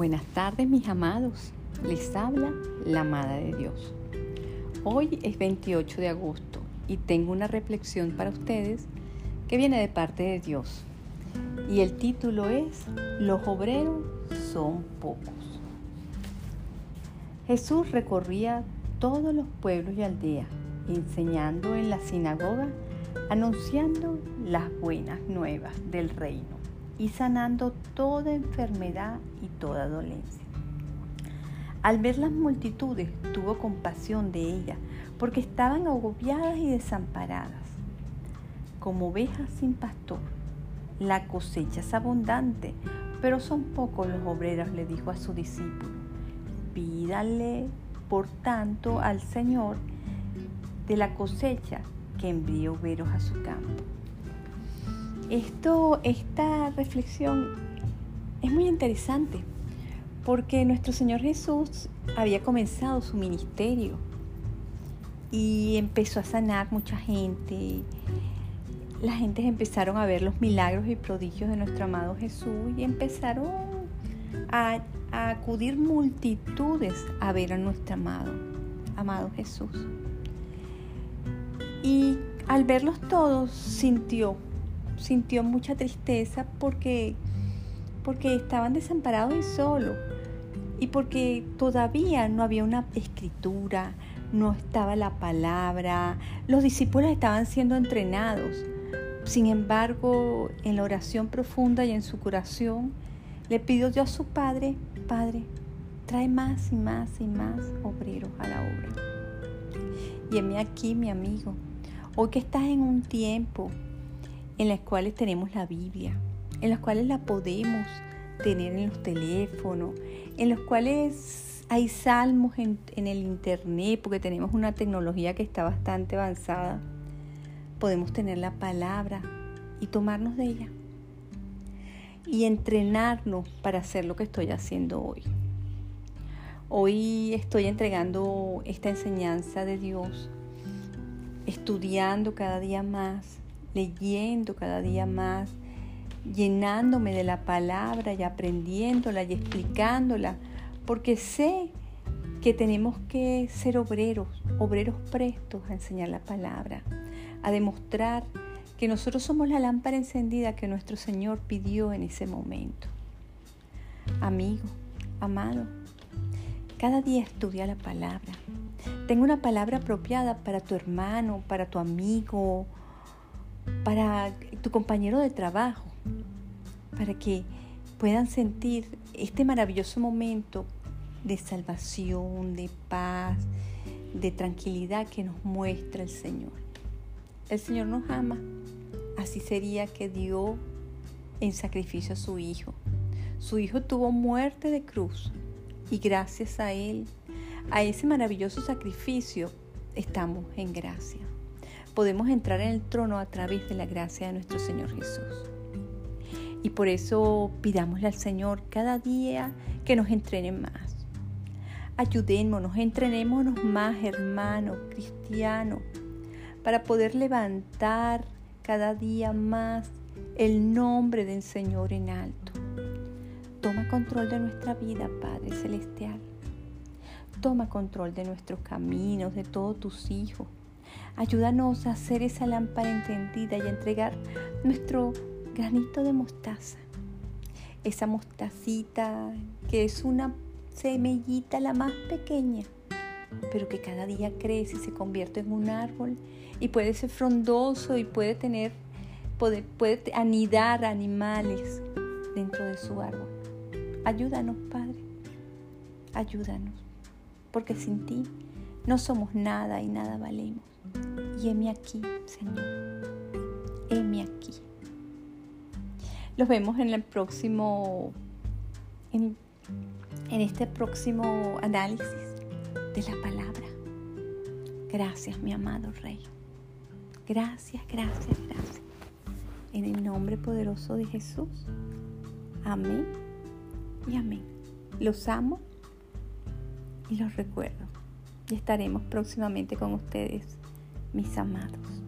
Buenas tardes mis amados, les habla la amada de Dios. Hoy es 28 de agosto y tengo una reflexión para ustedes que viene de parte de Dios. Y el título es Los obreros son pocos. Jesús recorría todos los pueblos y aldeas, enseñando en la sinagoga, anunciando las buenas nuevas del reino y sanando toda enfermedad y toda dolencia. Al ver las multitudes, tuvo compasión de ellas, porque estaban agobiadas y desamparadas. Como ovejas sin pastor, la cosecha es abundante, pero son pocos los obreros, le dijo a su discípulo. Pídale, por tanto, al Señor de la cosecha que envíe obreros a su campo. Esto, esta reflexión es muy interesante porque nuestro Señor Jesús había comenzado su ministerio y empezó a sanar mucha gente. La gente empezaron a ver los milagros y prodigios de nuestro amado Jesús y empezaron a, a acudir multitudes a ver a nuestro amado, amado Jesús. Y al verlos todos sintió sintió mucha tristeza porque, porque estaban desamparados y solos y porque todavía no había una escritura, no estaba la palabra, los discípulos estaban siendo entrenados. Sin embargo, en la oración profunda y en su curación, le pidió Dios a su Padre, Padre, trae más y más y más obreros a la obra. Y en mí aquí, mi amigo, hoy que estás en un tiempo en las cuales tenemos la Biblia, en las cuales la podemos tener en los teléfonos, en los cuales hay salmos en, el internet, porque tenemos una tecnología que está bastante avanzada. Podemos tener la palabra y tomarnos de ella y entrenarnos para hacer lo que estoy haciendo hoy. Hoy estoy entregando esta enseñanza de Dios, estudiando cada día más, leyendo cada día más, llenándome de la palabra y aprendiéndola y explicándola, porque sé que tenemos que ser obreros, obreros prestos a enseñar la palabra, a demostrar que nosotros somos la lámpara encendida que nuestro Señor pidió en ese momento. Amigo, amado, cada día estudia la palabra. Tengo una palabra apropiada para tu hermano, para tu amigo, para tu compañero de trabajo, para que puedan sentir este maravilloso momento de salvación, de paz, de tranquilidad que nos muestra el Señor. El Señor nos ama. Así sería que dio en sacrificio a su Hijo. Su Hijo tuvo muerte de cruz y gracias a Él, a ese maravilloso sacrificio, estamos en gracia podemos entrar en el trono a través de la gracia de nuestro Señor Jesús. Y por eso pidámosle al Señor cada día que nos entrene más. Ayudémonos, entrenémonos más, hermanos, cristianos, para poder levantar cada día más el nombre del Señor en alto. Toma control de nuestra vida, Padre Celestial. Toma control de nuestros caminos, de todos tus hijos. Ayúdanos a hacer esa lámpara encendida y a entregar nuestro granito de mostaza. Esa mostacita que es una semillita la más pequeña, pero que cada día crece y se convierte en un árbol y puede ser frondoso y puede tener, puede, puede anidar animales dentro de su árbol. Ayúdanos, Padre. Ayúdanos, porque sin ti no somos nada y nada valemos. Y heme aquí, Señor. Heme aquí. Los vemos en el próximo, en, en este próximo análisis de la palabra. Gracias, mi amado Rey. Gracias, gracias, gracias. En el nombre poderoso de Jesús. Amén y amén. Los amo y los recuerdo. Y estaremos próximamente con ustedes mis amados.